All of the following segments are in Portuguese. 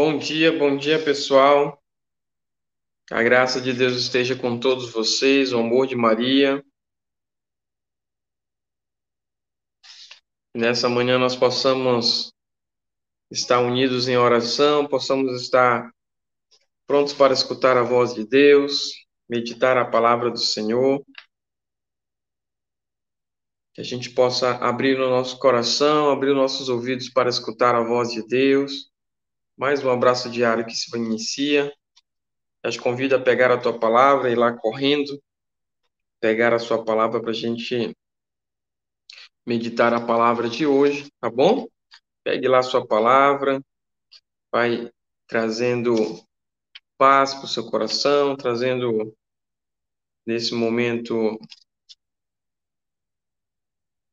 Bom dia, bom dia, pessoal. A graça de Deus esteja com todos vocês, o amor de Maria. Nessa manhã nós possamos estar unidos em oração, possamos estar prontos para escutar a voz de Deus, meditar a palavra do Senhor. Que a gente possa abrir o nosso coração, abrir os nossos ouvidos para escutar a voz de Deus. Mais um abraço diário que se inicia. Eu te convido a pegar a tua palavra e ir lá correndo, pegar a sua palavra para a gente meditar a palavra de hoje, tá bom? Pegue lá a sua palavra, vai trazendo paz para o seu coração, trazendo nesse momento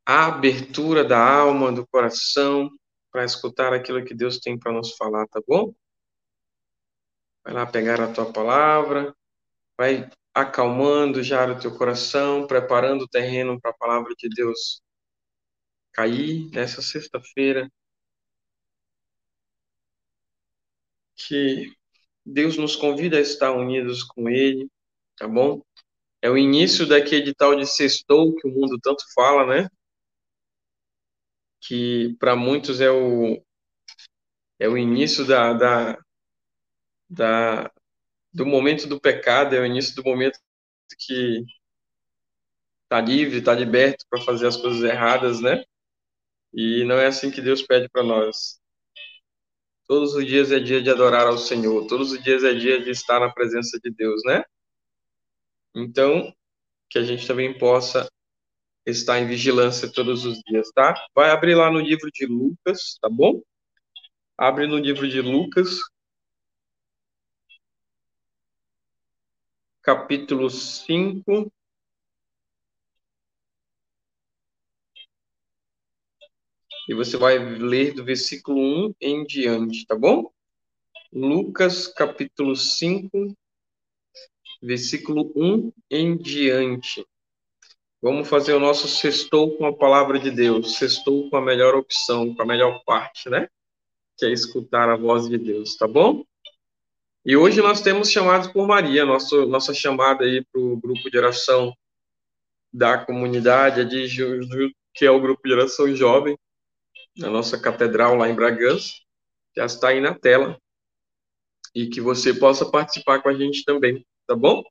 a abertura da alma, do coração, para escutar aquilo que Deus tem para nos falar, tá bom? Vai lá pegar a tua palavra, vai acalmando já o teu coração, preparando o terreno para a palavra de Deus cair nessa sexta-feira. Que Deus nos convida a estar unidos com Ele, tá bom? É o início daquele tal de sextou que o mundo tanto fala, né? Que para muitos é o é o início da, da, da, do momento do pecado, é o início do momento que está livre, está liberto para fazer as coisas erradas, né? E não é assim que Deus pede para nós. Todos os dias é dia de adorar ao Senhor, todos os dias é dia de estar na presença de Deus, né? Então, que a gente também possa estar em vigilância todos os dias, tá? Vai abrir lá no livro de Lucas, tá bom? Abre no livro de Lucas, capítulo 5. E você vai ler do versículo 1 em diante, tá bom? Lucas, capítulo 5, versículo 1 em diante. Vamos fazer o nosso sextou com a palavra de Deus, sextou com a melhor opção, com a melhor parte, né? Que é escutar a voz de Deus, tá bom? E hoje nós temos chamados por Maria, nosso, nossa chamada aí para o grupo de oração da comunidade, de, que é o grupo de oração jovem, na nossa catedral lá em Bragança, já está aí na tela, e que você possa participar com a gente também, tá bom?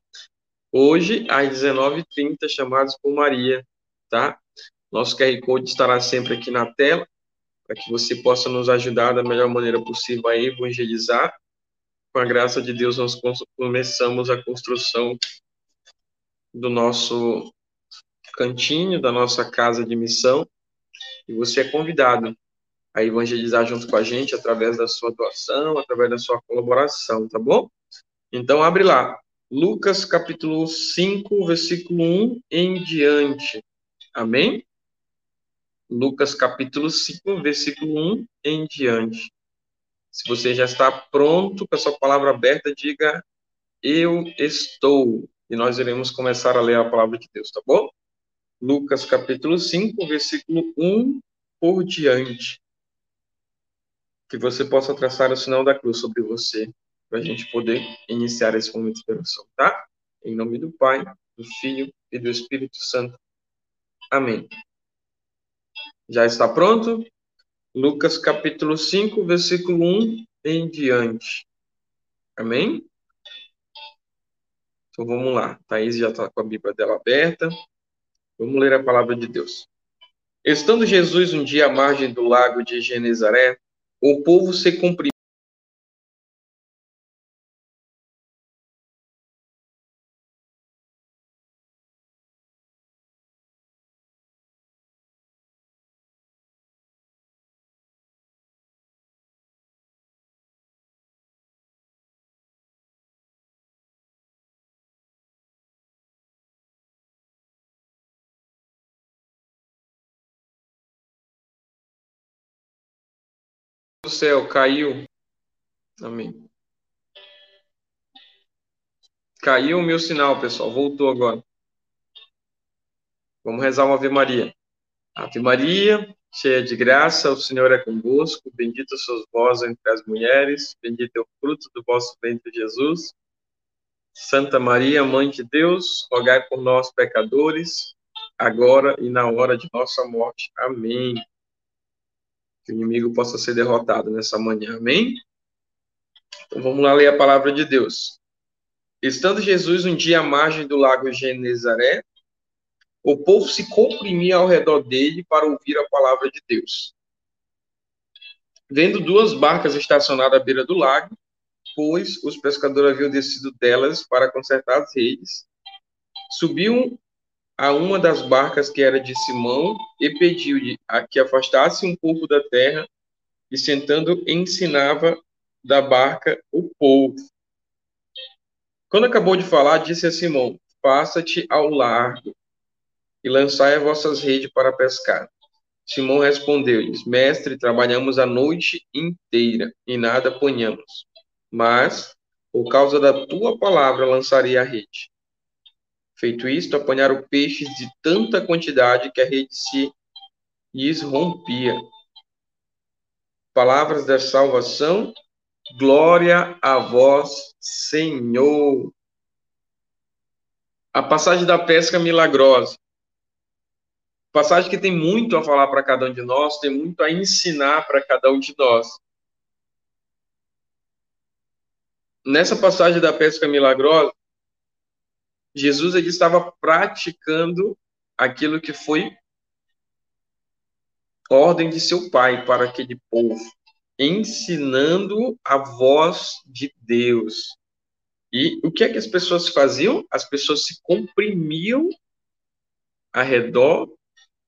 Hoje, às 19h30, chamados por Maria, tá? Nosso QR Code estará sempre aqui na tela, para que você possa nos ajudar da melhor maneira possível a evangelizar com a graça de Deus, nós começamos a construção do nosso cantinho, da nossa casa de missão. E você é convidado a evangelizar junto com a gente através da sua doação, através da sua colaboração, tá bom? Então, abre lá. Lucas capítulo 5, versículo 1 em diante. Amém? Lucas capítulo 5, versículo 1 em diante. Se você já está pronto com a sua palavra aberta, diga eu estou. E nós iremos começar a ler a palavra de Deus, tá bom? Lucas capítulo 5, versículo 1 por diante. Que você possa traçar o sinal da cruz sobre você, para a gente poder iniciar esse momento de oração, tá? Em nome do Pai, do Filho e do Espírito Santo. Amém. Já está pronto? Lucas capítulo 5, versículo 1 em diante. Amém? Então vamos lá. Thaís já está com a Bíblia dela aberta. Vamos ler a palavra de Deus. Estando Jesus um dia à margem do lago de Genezaré, o povo se cumpriu. Do céu caiu. Amém. Caiu o meu sinal, pessoal. Voltou agora. Vamos rezar uma Ave Maria. Ave Maria, cheia de graça, o Senhor é convosco, bendito sois vós entre as mulheres, bendito é o fruto do vosso ventre, Jesus. Santa Maria, Mãe de Deus, rogai por nós, pecadores, agora e na hora de nossa morte. Amém. Que o inimigo possa ser derrotado nessa manhã. Amém? Então vamos lá ler a palavra de Deus. Estando Jesus um dia à margem do lago Genezaré, o povo se comprimia ao redor dele para ouvir a palavra de Deus. Vendo duas barcas estacionadas à beira do lago, pois os pescadores haviam descido delas para consertar as redes, subiu a uma das barcas que era de Simão e pediu-lhe a que afastasse um pouco da terra e sentando ensinava da barca o povo. Quando acabou de falar, disse a Simão: Passa-te ao largo e lançai as vossas redes para pescar. Simão respondeu-lhes: Mestre, trabalhamos a noite inteira e nada ponhamos. Mas, por causa da tua palavra, lançarei a rede. Feito isto, apanharam peixes de tanta quantidade que a rede se lhes rompia. Palavras da salvação, glória a vós, Senhor. A passagem da pesca milagrosa. Passagem que tem muito a falar para cada um de nós, tem muito a ensinar para cada um de nós. Nessa passagem da pesca milagrosa, Jesus ele estava praticando aquilo que foi ordem de seu pai para aquele povo, ensinando a voz de Deus. E o que é que as pessoas faziam? As pessoas se comprimiam ao redor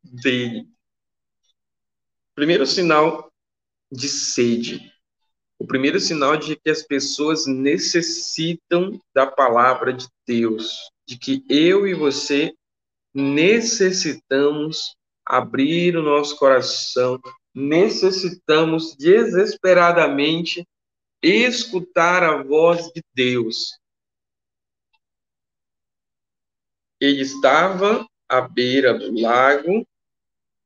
dele. Primeiro sinal de sede. O primeiro sinal de que as pessoas necessitam da palavra de Deus, de que eu e você necessitamos abrir o nosso coração, necessitamos desesperadamente escutar a voz de Deus. Ele estava à beira do lago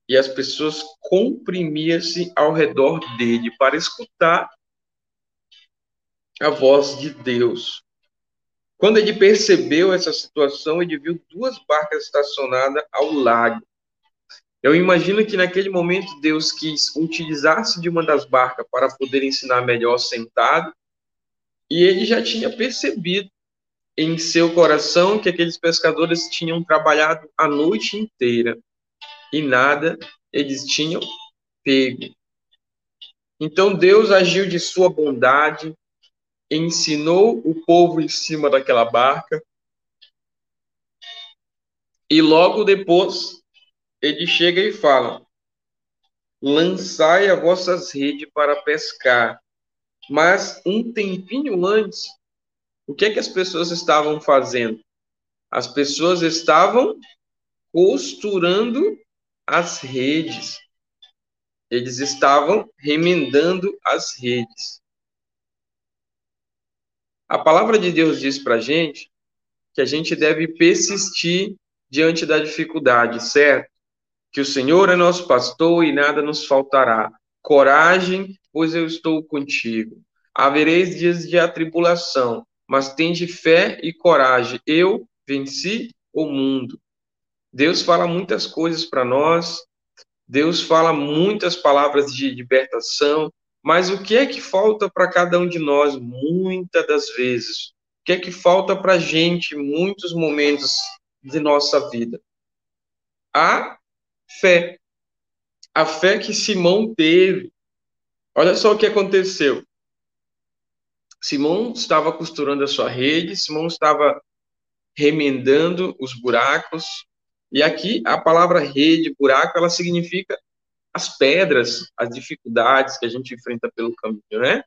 e as pessoas comprimiam-se ao redor dele para escutar a voz de Deus. Quando ele percebeu essa situação, ele viu duas barcas estacionadas ao lago. Eu imagino que naquele momento Deus quis utilizar-se de uma das barcas para poder ensinar melhor sentado, e ele já tinha percebido em seu coração que aqueles pescadores tinham trabalhado a noite inteira e nada eles tinham pego. Então Deus agiu de sua bondade, ensinou o povo em cima daquela barca, e logo depois ele chega e fala: Lançai as vossas redes para pescar. Mas um tempinho antes, o que é que as pessoas estavam fazendo? As pessoas estavam costurando as redes. Eles estavam remendando as redes. A palavra de Deus diz para a gente que a gente deve persistir diante da dificuldade, certo? Que o Senhor é nosso pastor e nada nos faltará. Coragem, pois eu estou contigo. Havereis dias de atribulação, mas tende fé e coragem. Eu venci o mundo. Deus fala muitas coisas para nós, Deus fala muitas palavras de libertação, mas o que é que falta para cada um de nós muitas das vezes? O que é que falta para a gente muitos momentos de nossa vida? A fé. A fé que Simão teve. Olha só o que aconteceu. Simão estava costurando a sua rede, Simão estava remendando os buracos. E aqui a palavra rede, buraco, ela significa as pedras, as dificuldades que a gente enfrenta pelo caminho, né?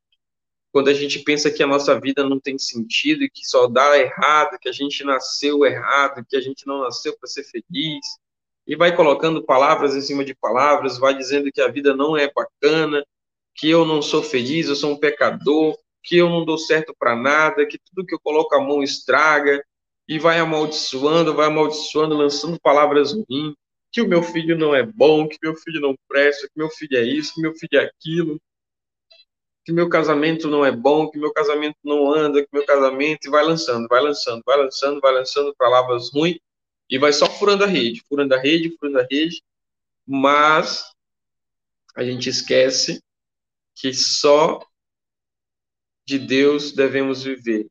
Quando a gente pensa que a nossa vida não tem sentido e que só dá errado, que a gente nasceu errado, que a gente não nasceu para ser feliz, e vai colocando palavras em cima de palavras, vai dizendo que a vida não é bacana, que eu não sou feliz, eu sou um pecador, que eu não dou certo para nada, que tudo que eu coloco a mão estraga, e vai amaldiçoando, vai amaldiçoando, lançando palavras ruins. Que o meu filho não é bom, que meu filho não presta, que meu filho é isso, que meu filho é aquilo, que meu casamento não é bom, que meu casamento não anda, que meu casamento, e vai lançando, vai lançando, vai lançando, vai lançando palavras ruins, e vai só furando a rede, furando a rede, furando a rede, mas a gente esquece que só de Deus devemos viver.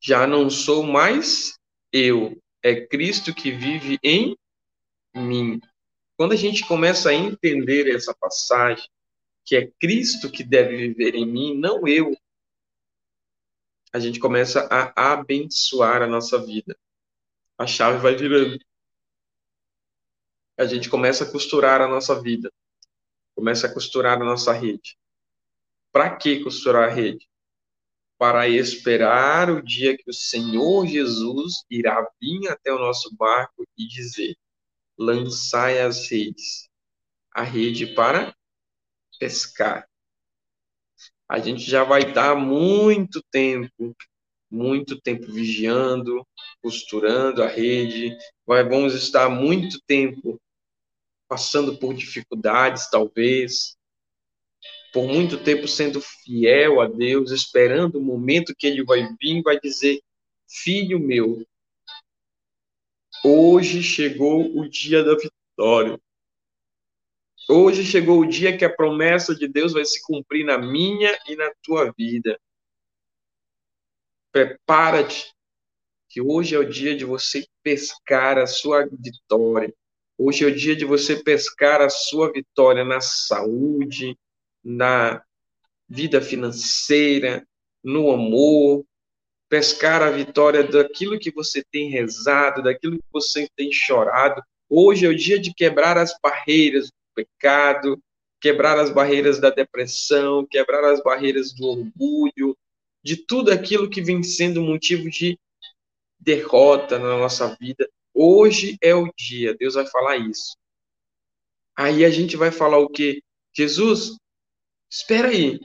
Já não sou mais eu, é Cristo que vive em mim. Quando a gente começa a entender essa passagem, que é Cristo que deve viver em mim, não eu, a gente começa a abençoar a nossa vida. A chave vai virando. A gente começa a costurar a nossa vida. Começa a costurar a nossa rede. Para que costurar a rede? Para esperar o dia que o Senhor Jesus irá vir até o nosso barco e dizer: lançai as redes. A rede para pescar. A gente já vai estar muito tempo, muito tempo vigiando, costurando a rede, vai, vamos estar muito tempo passando por dificuldades, talvez, por muito tempo sendo fiel a Deus, esperando o momento que Ele vai vir, vai dizer: Filho meu, hoje chegou o dia da vitória. Hoje chegou o dia que a promessa de Deus vai se cumprir na minha e na tua vida. Prepara-te, que hoje é o dia de você pescar a sua vitória. Hoje é o dia de você pescar a sua vitória na saúde, na vida financeira, no amor, pescar a vitória daquilo que você tem rezado, daquilo que você tem chorado. Hoje é o dia de quebrar as barreiras pecado, quebrar as barreiras da depressão, quebrar as barreiras do orgulho, de tudo aquilo que vem sendo motivo de derrota na nossa vida. Hoje é o dia, Deus vai falar isso. Aí a gente vai falar o quê? Jesus, espera aí.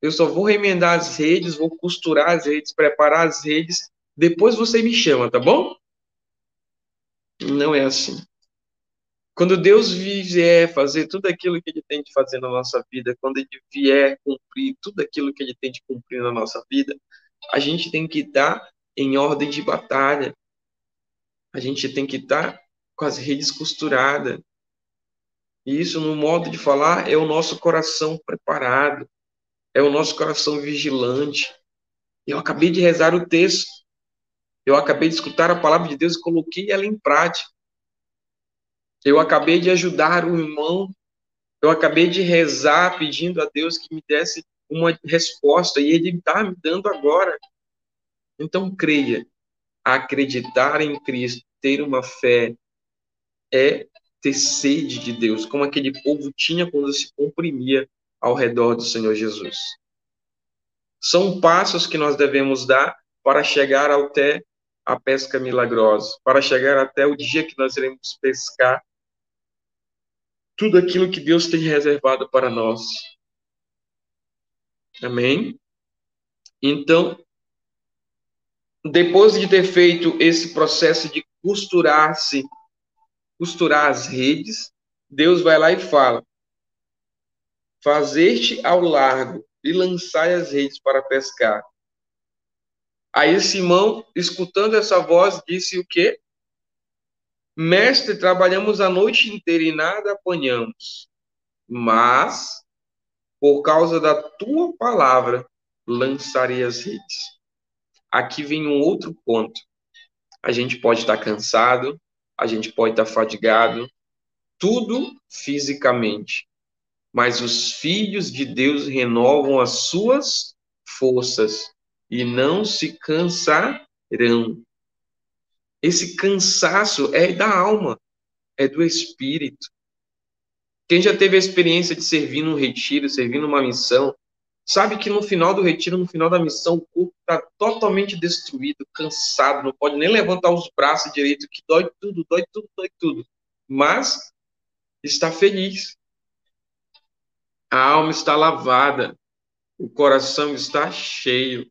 Eu só vou remendar as redes, vou costurar as redes, preparar as redes, depois você me chama, tá bom? Não é assim. Quando Deus vier fazer tudo aquilo que Ele tem de fazer na nossa vida, quando Ele vier cumprir tudo aquilo que Ele tem de cumprir na nossa vida, a gente tem que estar em ordem de batalha. A gente tem que estar com as redes costuradas. E isso, no modo de falar, é o nosso coração preparado, é o nosso coração vigilante. Eu acabei de rezar o texto, eu acabei de escutar a palavra de Deus e coloquei ela em prática. Eu acabei de ajudar o irmão, eu acabei de rezar pedindo a Deus que me desse uma resposta e ele está me dando agora. Então creia, acreditar em Cristo, ter uma fé é ter sede de Deus, como aquele povo tinha quando se comprimia ao redor do Senhor Jesus. São passos que nós devemos dar para chegar até a pesca milagrosa, para chegar até o dia que nós iremos pescar tudo aquilo que Deus tem reservado para nós. Amém? Então, depois de ter feito esse processo de costurar-se, costurar as redes, Deus vai lá e fala: Fazer-te ao largo e lançar as redes para pescar. Aí Simão, escutando essa voz, disse o quê? Mestre, trabalhamos a noite inteira e nada apanhamos. Mas, por causa da tua palavra, lançarei as redes. Aqui vem um outro ponto. A gente pode estar cansado, a gente pode estar fadigado, tudo fisicamente. Mas os filhos de Deus renovam as suas forças e não se cansarão. Esse cansaço é da alma, é do espírito. Quem já teve a experiência de servir num retiro, servir numa missão, sabe que no final do retiro, no final da missão, o corpo está totalmente destruído, cansado, não pode nem levantar os braços direito, que dói tudo, dói tudo, dói tudo. Mas está feliz. A alma está lavada, o coração está cheio.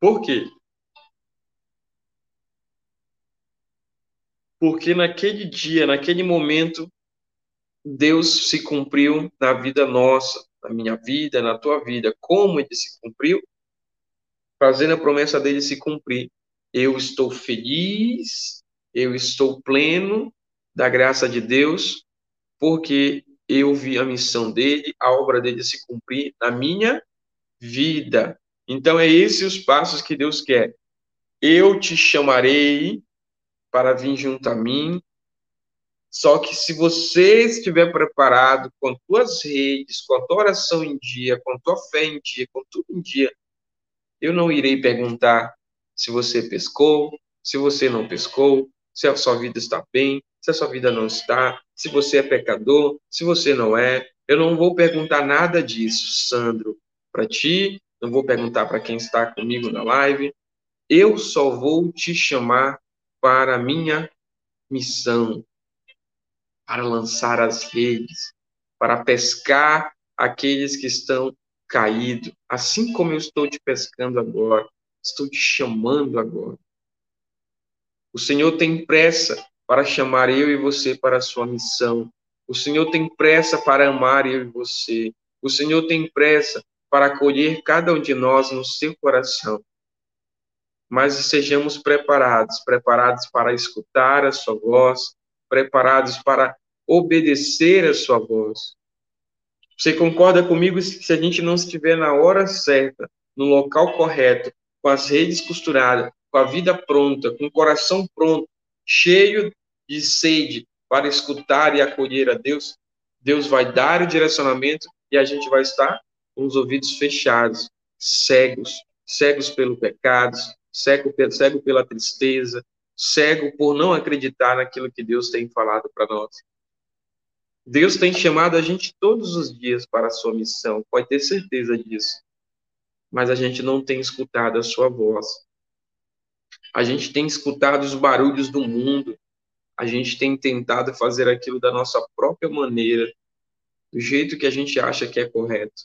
Por quê? porque naquele dia, naquele momento, Deus se cumpriu na vida nossa, na minha vida, na tua vida. Como ele se cumpriu? Fazendo a promessa dele se cumprir. Eu estou feliz, eu estou pleno da graça de Deus, porque eu vi a missão dele, a obra dele se cumprir na minha vida. Então é esses os passos que Deus quer. Eu te chamarei para vir junto a mim. Só que se você estiver preparado com tuas redes, com a tua oração em dia, com a tua fé em dia, com tudo em dia, eu não irei perguntar se você pescou, se você não pescou, se a sua vida está bem, se a sua vida não está, se você é pecador, se você não é. Eu não vou perguntar nada disso, Sandro, para ti, não vou perguntar para quem está comigo na live. Eu só vou te chamar para a minha missão, para lançar as redes, para pescar aqueles que estão caídos, assim como eu estou te pescando agora, estou te chamando agora. O Senhor tem pressa para chamar eu e você para a sua missão. O Senhor tem pressa para amar eu e você. O Senhor tem pressa para acolher cada um de nós no seu coração. Mas sejamos preparados, preparados para escutar a sua voz, preparados para obedecer a sua voz. Você concorda comigo que se a gente não estiver na hora certa, no local correto, com as redes costuradas, com a vida pronta, com o coração pronto, cheio de sede para escutar e acolher a Deus, Deus vai dar o direcionamento e a gente vai estar com os ouvidos fechados, cegos, cegos pelo pecado, cego, cego pela tristeza, cego por não acreditar naquilo que Deus tem falado para nós. Deus tem chamado a gente todos os dias para a sua missão, pode ter certeza disso. Mas a gente não tem escutado a sua voz. A gente tem escutado os barulhos do mundo. A gente tem tentado fazer aquilo da nossa própria maneira, do jeito que a gente acha que é correto.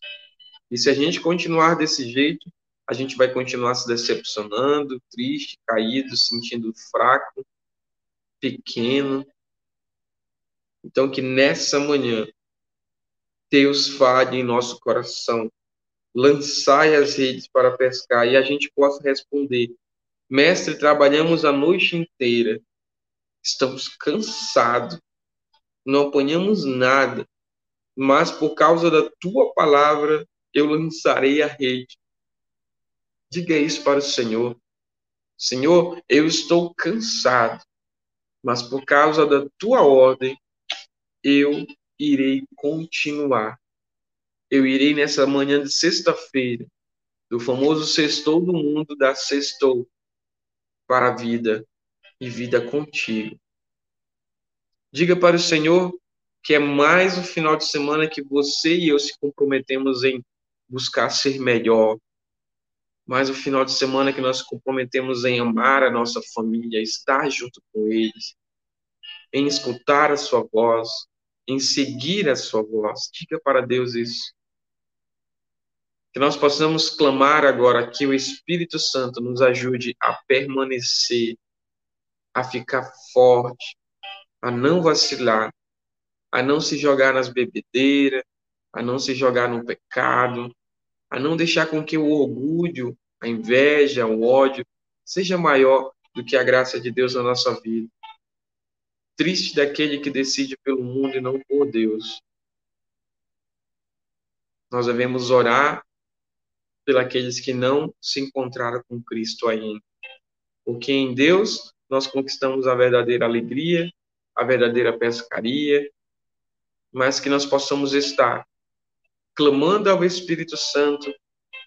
E se a gente continuar desse jeito, a gente vai continuar se decepcionando, triste, caído, sentindo fraco, pequeno. Então, que nessa manhã, Deus fale em nosso coração, lançai as redes para pescar e a gente possa responder Mestre, trabalhamos a noite inteira, estamos cansados, não apanhamos nada, mas por causa da tua palavra eu lançarei a rede. Diga isso para o Senhor. Senhor, eu estou cansado, mas por causa da tua ordem eu irei continuar. Eu irei nessa manhã de sexta-feira, do famoso sextou do mundo da sextou, para a vida e vida contigo. Diga para o Senhor que é mais o final de semana que você e eu se comprometemos em buscar ser melhor. Mais o final de semana que nós comprometemos em amar a nossa família, estar junto com eles, em escutar a sua voz, em seguir a sua voz. Diga para Deus isso. Que nós possamos clamar agora que o Espírito Santo nos ajude a permanecer, a ficar forte, a não vacilar, a não se jogar nas bebedeiras, a não se jogar no pecado, a não deixar com que o orgulho, a inveja, o ódio seja maior do que a graça de Deus na nossa vida. Triste daquele que decide pelo mundo e não por Deus. Nós devemos orar pelos que não se encontraram com Cristo ainda. Porque em Deus nós conquistamos a verdadeira alegria, a verdadeira pescaria, mas que nós possamos estar clamando ao Espírito Santo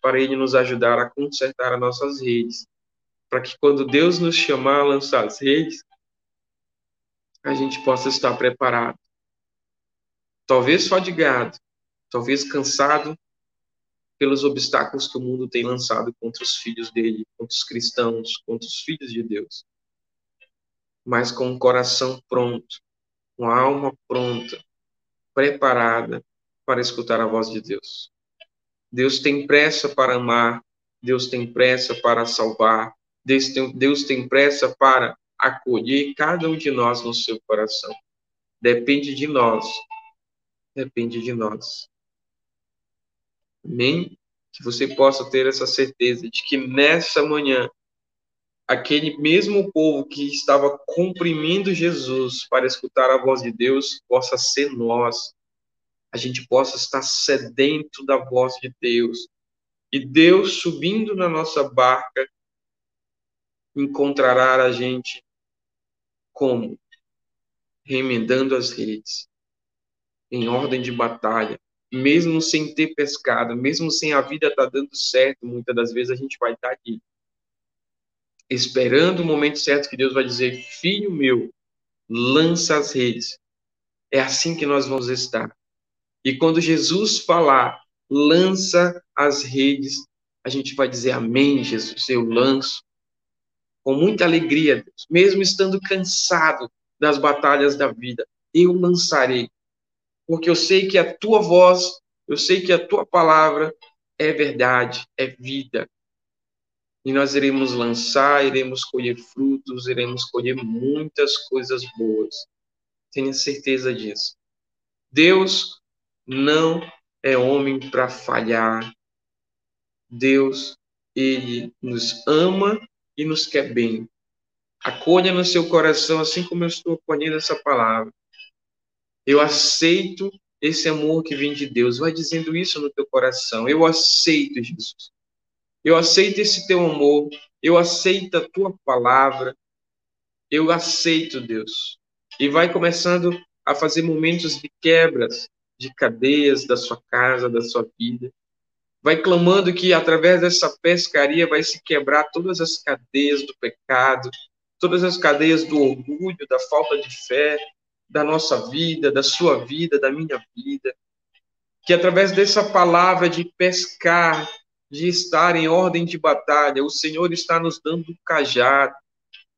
para ele nos ajudar a consertar as nossas redes, para que quando Deus nos chamar a lançar as redes, a gente possa estar preparado. Talvez fadigado, talvez cansado, pelos obstáculos que o mundo tem lançado contra os filhos dele, contra os cristãos, contra os filhos de Deus. Mas com o coração pronto, com a alma pronta, preparada para escutar a voz de Deus. Deus tem pressa para amar, Deus tem pressa para salvar, Deus tem, Deus tem pressa para acolher cada um de nós no seu coração. Depende de nós. Depende de nós. Amém? Que você possa ter essa certeza de que nessa manhã, aquele mesmo povo que estava comprimindo Jesus para escutar a voz de Deus, possa ser nós. A gente possa estar sedento da voz de Deus. E Deus subindo na nossa barca encontrará a gente como? Remendando as redes, em ordem de batalha, mesmo sem ter pescado, mesmo sem a vida estar tá dando certo, muitas das vezes a gente vai estar tá aqui, esperando o momento certo que Deus vai dizer: Filho meu, lança as redes. É assim que nós vamos estar. E quando Jesus falar, lança as redes, a gente vai dizer: Amém, Jesus, eu lanço. Com muita alegria, Deus, mesmo estando cansado das batalhas da vida, eu lançarei porque eu sei que a tua voz, eu sei que a tua palavra é verdade, é vida. E nós iremos lançar, iremos colher frutos, iremos colher muitas coisas boas. Tenha certeza disso. Deus não é homem para falhar. Deus, ele nos ama e nos quer bem. Acolha no seu coração, assim como eu estou acolhendo essa palavra. Eu aceito esse amor que vem de Deus. Vai dizendo isso no teu coração. Eu aceito, Jesus. Eu aceito esse teu amor. Eu aceito a tua palavra. Eu aceito, Deus. E vai começando a fazer momentos de quebras de cadeias da sua casa, da sua vida. Vai clamando que através dessa pescaria vai se quebrar todas as cadeias do pecado, todas as cadeias do orgulho, da falta de fé, da nossa vida, da sua vida, da minha vida. Que através dessa palavra de pescar, de estar em ordem de batalha, o Senhor está nos dando o cajado,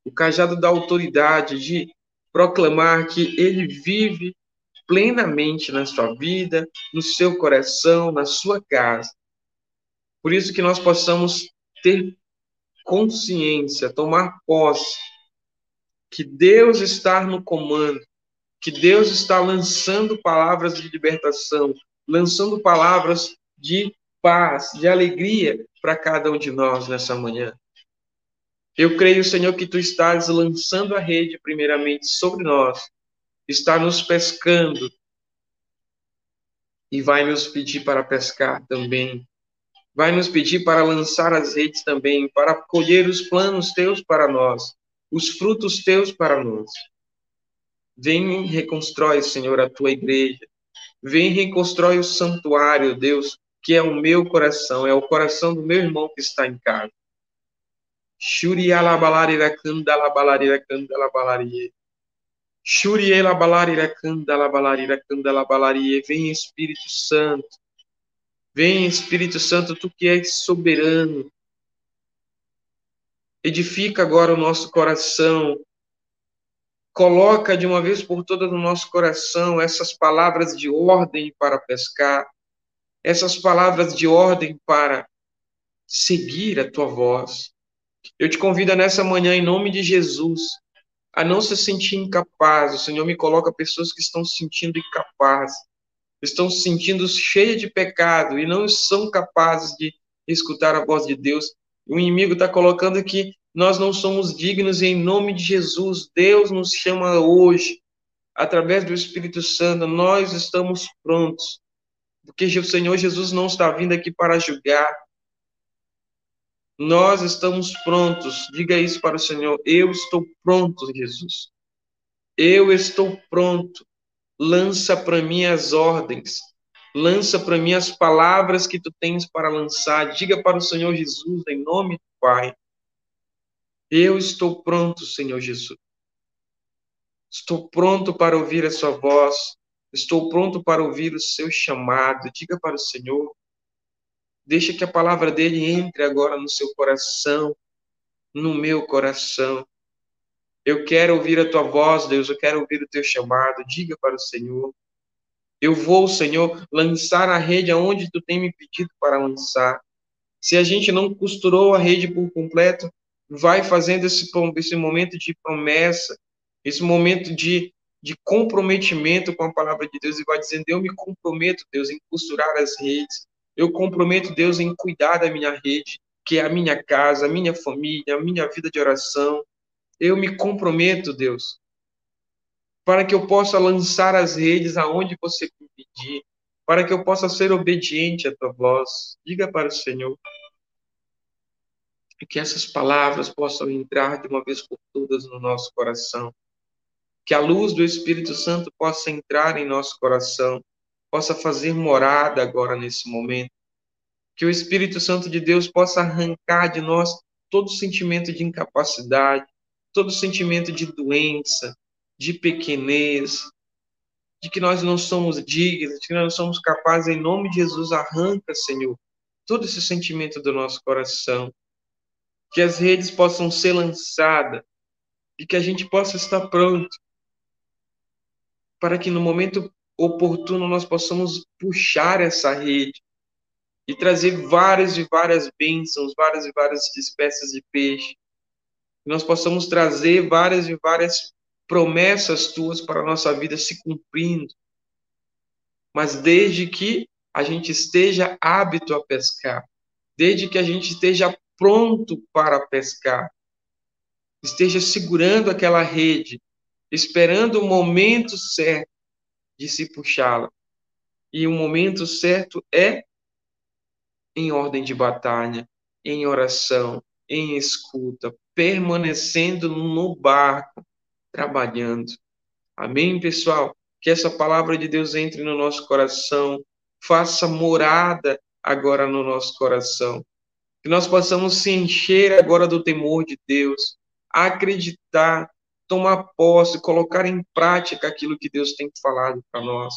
o cajado da autoridade, de proclamar que Ele vive plenamente na sua vida, no seu coração, na sua casa. Por isso que nós possamos ter consciência, tomar posse, que Deus está no comando, que Deus está lançando palavras de libertação, lançando palavras de paz, de alegria para cada um de nós nessa manhã. Eu creio, Senhor, que tu estás lançando a rede primeiramente sobre nós, está nos pescando e vai nos pedir para pescar também. Vai nos pedir para lançar as redes também, para colher os planos teus para nós, os frutos teus para nós. Vem e reconstrói, Senhor, a tua igreja. Vem e reconstrói o santuário, Deus, que é o meu coração, é o coração do meu irmão que está em casa. Vem Espírito Santo. Vem Espírito Santo, tu que és soberano. Edifica agora o nosso coração, coloca de uma vez por todas no nosso coração essas palavras de ordem para pescar, essas palavras de ordem para seguir a tua voz. Eu te convido nessa manhã, em nome de Jesus, a não se sentir incapaz. O Senhor me coloca pessoas que estão se sentindo incapazes, estão se sentindo cheias de pecado e não são capazes de escutar a voz de Deus. O inimigo está colocando aqui nós não somos dignos e em nome de Jesus, Deus nos chama hoje, através do Espírito Santo, nós estamos prontos, porque o Senhor Jesus não está vindo aqui para julgar. Nós estamos prontos, diga isso para o Senhor, eu estou pronto, Jesus. Eu estou pronto. Lança para mim as ordens, lança para mim as palavras que tu tens para lançar. Diga para o Senhor Jesus, em nome do Pai. Eu estou pronto, Senhor Jesus. Estou pronto para ouvir a sua voz. Estou pronto para ouvir o seu chamado. Diga para o Senhor. Deixa que a palavra dele entre agora no seu coração, no meu coração. Eu quero ouvir a tua voz, Deus. Eu quero ouvir o teu chamado. Diga para o Senhor. Eu vou, Senhor, lançar a rede aonde tu tem me pedido para lançar. Se a gente não costurou a rede por completo, vai fazendo esse, esse momento de promessa, esse momento de, de comprometimento com a palavra de Deus e vai dizendo: Eu me comprometo, Deus, em costurar as redes, eu comprometo, Deus, em cuidar da minha rede, que é a minha casa, a minha família, a minha vida de oração. Eu me comprometo, Deus, para que eu possa lançar as redes aonde você me pedir, para que eu possa ser obediente à tua voz. Diga para o Senhor. Que essas palavras possam entrar de uma vez por todas no nosso coração. Que a luz do Espírito Santo possa entrar em nosso coração, possa fazer morada agora nesse momento. Que o Espírito Santo de Deus possa arrancar de nós todo sentimento de incapacidade, todo sentimento de doença, de pequenez, de que nós não somos dignos, de que nós não somos capazes, em nome de Jesus, arranca, Senhor, todo esse sentimento do nosso coração. Que as redes possam ser lançadas e que a gente possa estar pronto para que no momento oportuno nós possamos puxar essa rede e trazer várias e várias bênçãos, várias e várias espécies de peixe. Que nós possamos trazer várias e várias promessas tuas para a nossa vida se cumprindo. Mas desde que a gente esteja hábito a pescar, desde que a gente esteja pronto para pescar, esteja segurando aquela rede, esperando o momento certo de se puxá-la. E o momento certo é em ordem de batalha, em oração, em escuta, permanecendo no barco, trabalhando. Amém, pessoal? Que essa palavra de Deus entre no nosso coração, faça morada agora no nosso coração. Que nós possamos se encher agora do temor de Deus, acreditar, tomar posse, colocar em prática aquilo que Deus tem falado para nós.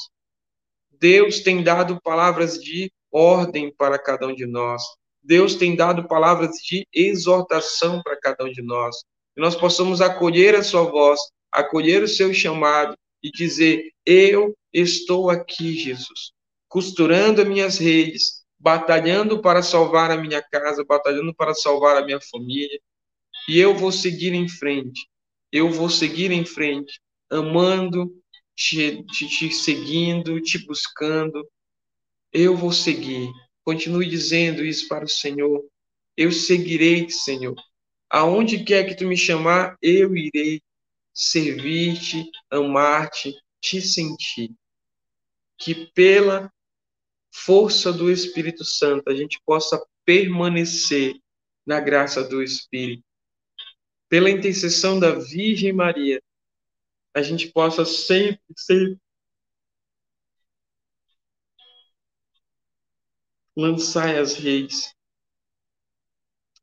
Deus tem dado palavras de ordem para cada um de nós. Deus tem dado palavras de exortação para cada um de nós. Que nós possamos acolher a sua voz, acolher o seu chamado e dizer: Eu estou aqui, Jesus, costurando as minhas redes, batalhando para salvar a minha casa, batalhando para salvar a minha família, e eu vou seguir em frente. Eu vou seguir em frente, amando, te, te, te seguindo, te buscando, eu vou seguir. Continue dizendo isso para o Senhor. Eu seguirei, Senhor. Aonde quer que tu me chamar, eu irei servir-te, amar-te, te sentir. Que pela força do Espírito Santo a gente possa permanecer na graça do Espírito. Pela intercessão da Virgem Maria, a gente possa sempre, sempre lançai as redes.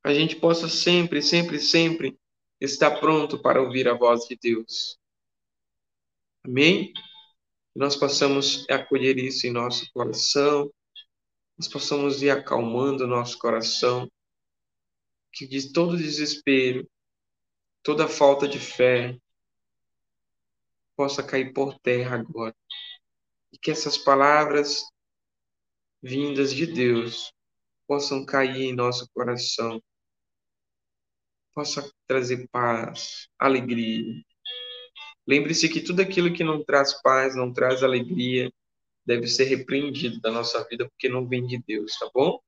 A gente possa sempre, sempre, sempre estar pronto para ouvir a voz de Deus. Amém? Nós possamos acolher isso em nosso coração, nós possamos ir acalmando nosso coração, que de todo desespero, toda falta de fé, possa cair por terra agora. E que essas palavras vindas de Deus possam cair em nosso coração, possa trazer paz, alegria. Lembre-se que tudo aquilo que não traz paz, não traz alegria, deve ser repreendido da nossa vida, porque não vem de Deus, tá bom?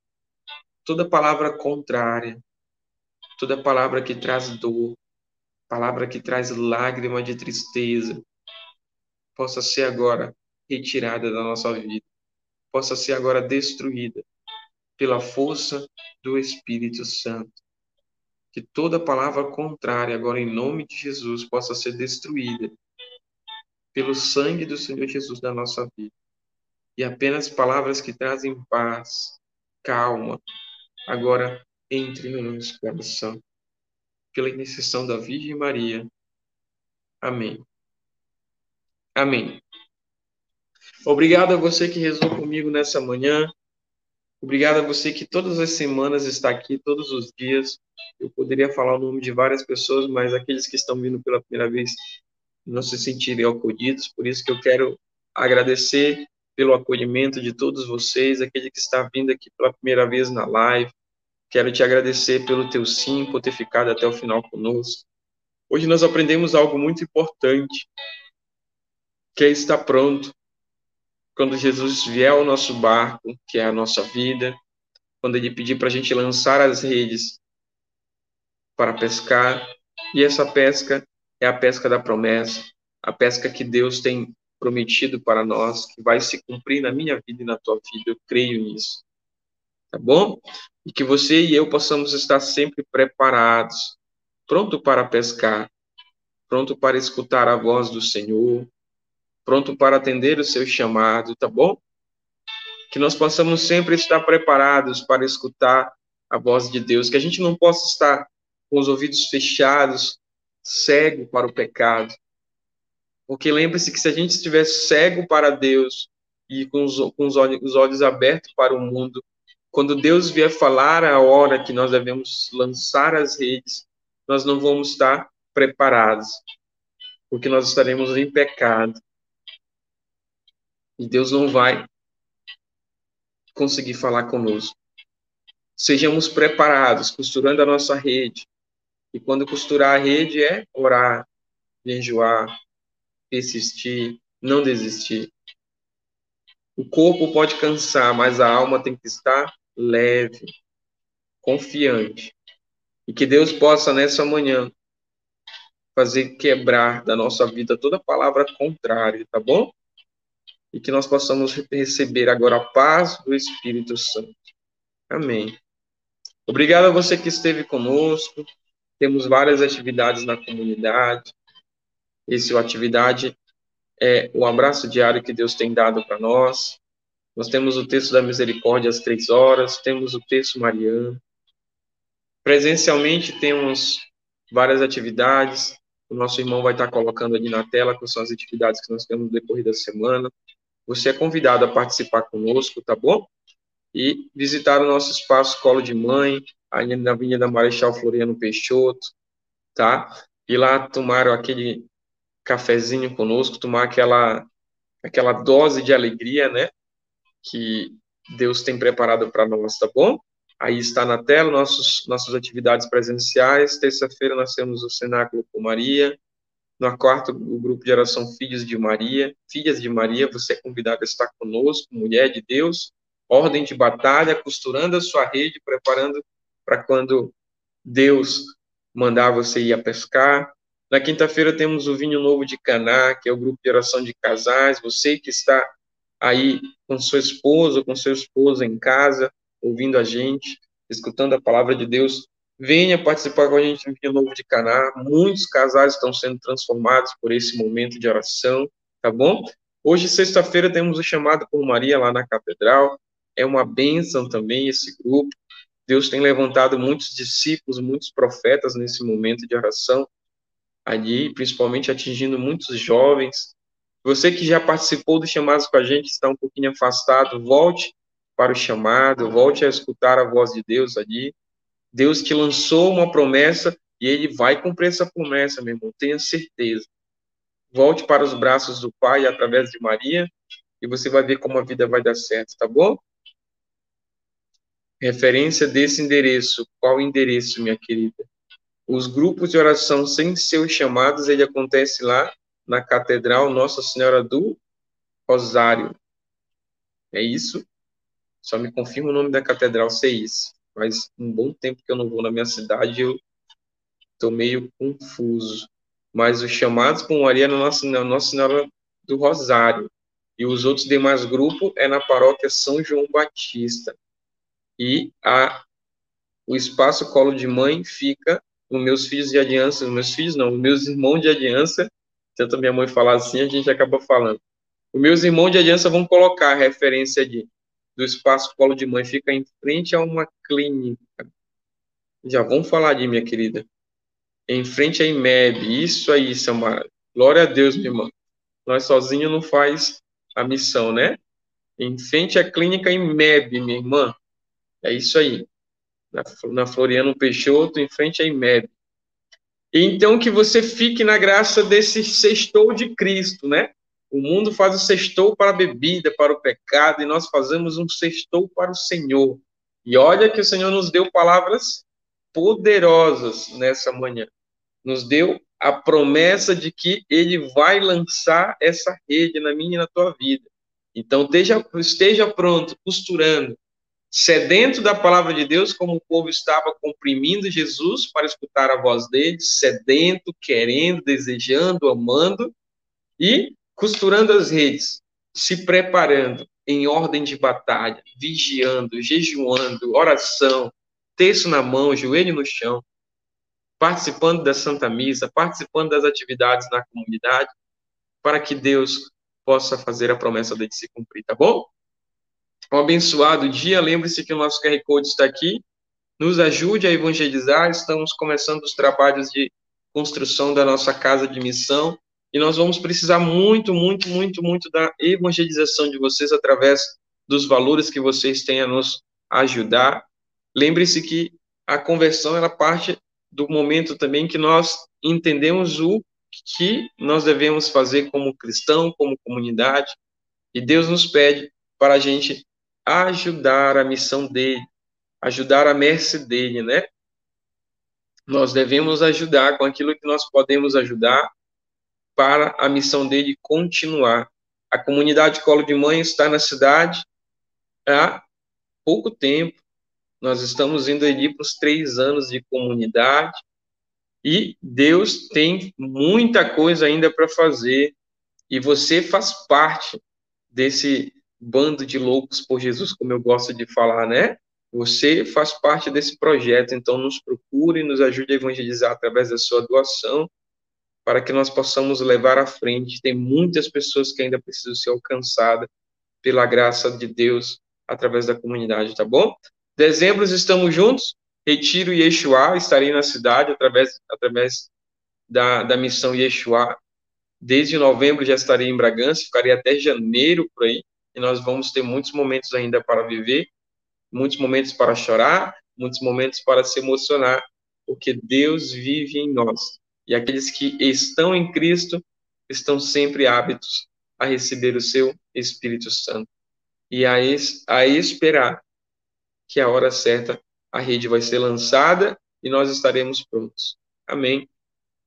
Toda palavra contrária, toda palavra que traz dor, palavra que traz lágrima de tristeza, possa ser agora retirada da nossa vida possa ser agora destruída pela força do Espírito Santo. Que toda palavra contrária, agora em nome de Jesus, possa ser destruída pelo sangue do Senhor Jesus da nossa vida. E apenas palavras que trazem paz, calma, agora entre no nosso coração. Pela intercessão da Virgem Maria. Amém. Amém. Obrigado a você que rezou comigo nessa manhã. Obrigado a você que todas as semanas está aqui, todos os dias. Eu poderia falar o nome de várias pessoas, mas aqueles que estão vindo pela primeira vez não se sentirem acolhidos. Por isso que eu quero agradecer pelo acolhimento de todos vocês, aquele que está vindo aqui pela primeira vez na live, Quero te agradecer pelo teu sim, por ter ficado até o final conosco. Hoje nós aprendemos algo muito importante, que é estar pronto quando Jesus vier ao nosso barco, que é a nossa vida, quando ele pedir para a gente lançar as redes para pescar, e essa pesca é a pesca da promessa, a pesca que Deus tem prometido para nós, que vai se cumprir na minha vida e na tua vida, eu creio nisso. Tá bom? E que você e eu possamos estar sempre preparados, pronto para pescar, pronto para escutar a voz do Senhor, pronto para atender o seu chamado, tá bom? Que nós possamos sempre estar preparados para escutar a voz de Deus, que a gente não possa estar com os ouvidos fechados, cego para o pecado. Porque lembre-se que se a gente estiver cego para Deus e com os, com os, olhos, os olhos abertos para o mundo, quando Deus vier falar a hora que nós devemos lançar as redes, nós não vamos estar preparados, porque nós estaremos em pecado. E Deus não vai conseguir falar conosco. Sejamos preparados, costurando a nossa rede. E quando costurar a rede é orar, jejuar, persistir, não desistir. O corpo pode cansar, mas a alma tem que estar leve, confiante. E que Deus possa, nessa manhã, fazer quebrar da nossa vida toda palavra contrária, tá bom? E que nós possamos receber agora a paz do Espírito Santo. Amém. Obrigado a você que esteve conosco. Temos várias atividades na comunidade. Essa atividade é o abraço diário que Deus tem dado para nós. Nós temos o texto da misericórdia às três horas, temos o texto mariano. Presencialmente temos várias atividades. O nosso irmão vai estar colocando ali na tela quais são as atividades que nós temos no decorrer da semana. Você é convidado a participar conosco, tá bom? E visitar o nosso espaço Colo de Mãe, aí na Avenida Marechal Floriano Peixoto, tá? E lá tomaram aquele cafezinho conosco, tomar aquela aquela dose de alegria, né? Que Deus tem preparado para nós, tá bom? Aí está na tela nossos, nossas atividades presenciais. Terça-feira nós temos o Cenáculo com Maria. Na quarta, o grupo de oração Filhos de Maria. Filhas de Maria, você é convidado a estar conosco, mulher de Deus. Ordem de batalha, costurando a sua rede, preparando para quando Deus mandar você ir a pescar. Na quinta-feira temos o Vinho Novo de Caná, que é o grupo de oração de casais. Você que está aí com sua esposa, com seu esposo em casa, ouvindo a gente, escutando a palavra de Deus, venha participar com a gente no Novo de Caná. Muitos casais estão sendo transformados por esse momento de oração, tá bom? Hoje, sexta-feira, temos o chamado por Maria lá na Catedral. É uma bênção também esse grupo. Deus tem levantado muitos discípulos, muitos profetas nesse momento de oração ali, principalmente atingindo muitos jovens. Você que já participou dos chamados com a gente, está um pouquinho afastado, volte para o chamado, volte a escutar a voz de Deus ali. Deus te lançou uma promessa e ele vai cumprir essa promessa, meu irmão, tenha certeza. Volte para os braços do Pai através de Maria e você vai ver como a vida vai dar certo, tá bom? Referência desse endereço. Qual endereço, minha querida? Os grupos de oração sem seus chamados, ele acontece lá na Catedral Nossa Senhora do Rosário. É isso? Só me confirma o nome da catedral ser isso. Faz um bom tempo que eu não vou na minha cidade, eu estou meio confuso. Mas os chamados com Maria na Nossa, Senhora do Rosário. E os outros demais grupos é na paróquia São João Batista. E a, o espaço Colo de Mãe fica os meus filhos de aliança, meus filhos não, meus irmãos de aliança, tanto minha mãe falar assim, a gente acaba falando. Os meus irmãos de aliança vão colocar a referência de, do espaço Colo de Mãe, fica em frente a uma clínica. Já vão falar de minha querida. Em frente à IMEB, isso aí, Samara. Glória a Deus, minha irmã. Nós sozinhos não faz a missão, né? Em frente à clínica IMEB, minha irmã. É isso aí na, na Floriano Peixoto, em frente à IMEB. Então, que você fique na graça desse sextou de Cristo, né? O mundo faz o sextou para a bebida, para o pecado, e nós fazemos um sextou para o Senhor. E olha que o Senhor nos deu palavras poderosas nessa manhã. Nos deu a promessa de que Ele vai lançar essa rede na minha e na tua vida. Então, esteja, esteja pronto, costurando, sedento da palavra de Deus, como o povo estava comprimindo Jesus para escutar a voz dele, sedento, querendo, desejando, amando, e costurando as redes, se preparando em ordem de batalha, vigiando, jejuando, oração, terço na mão, joelho no chão, participando da Santa Missa, participando das atividades na comunidade, para que Deus possa fazer a promessa dele se cumprir, tá bom? Um abençoado dia. Lembre-se que o nosso QR Code está aqui. Nos ajude a evangelizar. Estamos começando os trabalhos de construção da nossa casa de missão e nós vamos precisar muito, muito, muito, muito da evangelização de vocês através dos valores que vocês têm a nos ajudar. Lembre-se que a conversão ela parte do momento também que nós entendemos o que nós devemos fazer como cristão, como comunidade, e Deus nos pede para a gente ajudar a missão dele, ajudar a mercê dele, né? Nós devemos ajudar com aquilo que nós podemos ajudar para a missão dele continuar. A comunidade Colo de Mãe está na cidade há pouco tempo. Nós estamos indo ali para os três anos de comunidade e Deus tem muita coisa ainda para fazer e você faz parte desse bando de loucos por Jesus, como eu gosto de falar, né? Você faz parte desse projeto, então nos procure, nos ajude a evangelizar através da sua doação para que nós possamos levar à frente. Tem muitas pessoas que ainda precisam ser alcançadas pela graça de Deus através da comunidade, tá bom? Dezembro estamos juntos. Retiro Yeshua, estarei na cidade através, através da, da missão Yeshua. Desde novembro já estarei em Bragança, ficarei até janeiro por aí, e nós vamos ter muitos momentos ainda para viver, muitos momentos para chorar, muitos momentos para se emocionar, porque Deus vive em nós e aqueles que estão em Cristo estão sempre hábitos a receber o seu Espírito Santo e a, es, a esperar que a hora certa a rede vai ser lançada e nós estaremos prontos. Amém.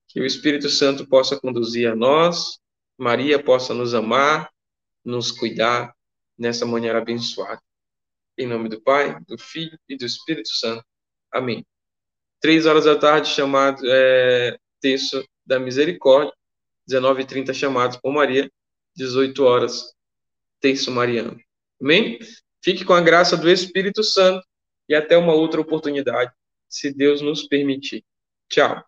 Que o Espírito Santo possa conduzir a nós, Maria possa nos amar, nos cuidar nessa manhã abençoada. Em nome do Pai, do Filho e do Espírito Santo. Amém. Três horas da tarde, chamado é, terço da misericórdia, 19h30 chamados por Maria, 18 horas, terço mariano. Amém? Fique com a graça do Espírito Santo e até uma outra oportunidade, se Deus nos permitir. Tchau.